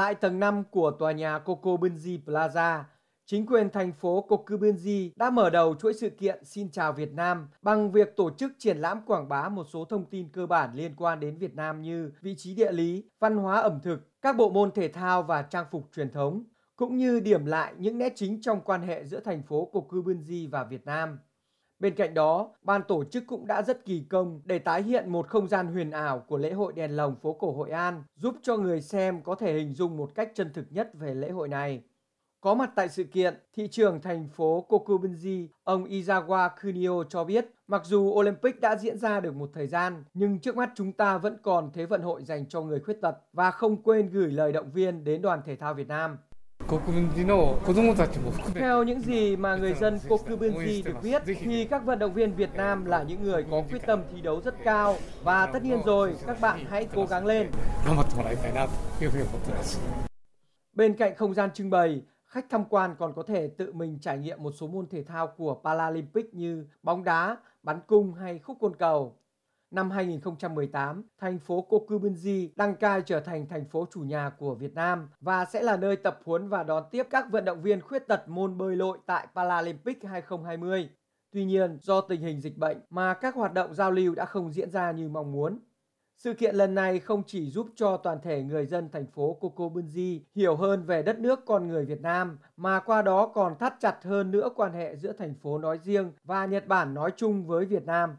Tại tầng 5 của tòa nhà Kokubunji Plaza, chính quyền thành phố Kokubunji đã mở đầu chuỗi sự kiện Xin chào Việt Nam bằng việc tổ chức triển lãm quảng bá một số thông tin cơ bản liên quan đến Việt Nam như vị trí địa lý, văn hóa ẩm thực, các bộ môn thể thao và trang phục truyền thống, cũng như điểm lại những nét chính trong quan hệ giữa thành phố Kokubunji và Việt Nam. Bên cạnh đó, ban tổ chức cũng đã rất kỳ công để tái hiện một không gian huyền ảo của lễ hội đèn lồng phố cổ Hội An, giúp cho người xem có thể hình dung một cách chân thực nhất về lễ hội này. Có mặt tại sự kiện, thị trưởng thành phố Kokubunji, ông Izawa Kunio cho biết, mặc dù Olympic đã diễn ra được một thời gian, nhưng trước mắt chúng ta vẫn còn Thế vận hội dành cho người khuyết tật và không quên gửi lời động viên đến đoàn thể thao Việt Nam. Theo những gì mà người dân Kokubunji được biết thì các vận động viên Việt Nam là những người có quyết tâm thi đấu rất cao và tất nhiên rồi các bạn hãy cố gắng lên. Bên cạnh không gian trưng bày, khách tham quan còn có thể tự mình trải nghiệm một số môn thể thao của Paralympic như bóng đá, bắn cung hay khúc côn cầu. Năm 2018, thành phố Kokubunji đăng cai trở thành thành phố chủ nhà của Việt Nam và sẽ là nơi tập huấn và đón tiếp các vận động viên khuyết tật môn bơi lội tại Paralympic 2020. Tuy nhiên, do tình hình dịch bệnh mà các hoạt động giao lưu đã không diễn ra như mong muốn. Sự kiện lần này không chỉ giúp cho toàn thể người dân thành phố Kokubunji hiểu hơn về đất nước con người Việt Nam, mà qua đó còn thắt chặt hơn nữa quan hệ giữa thành phố nói riêng và Nhật Bản nói chung với Việt Nam.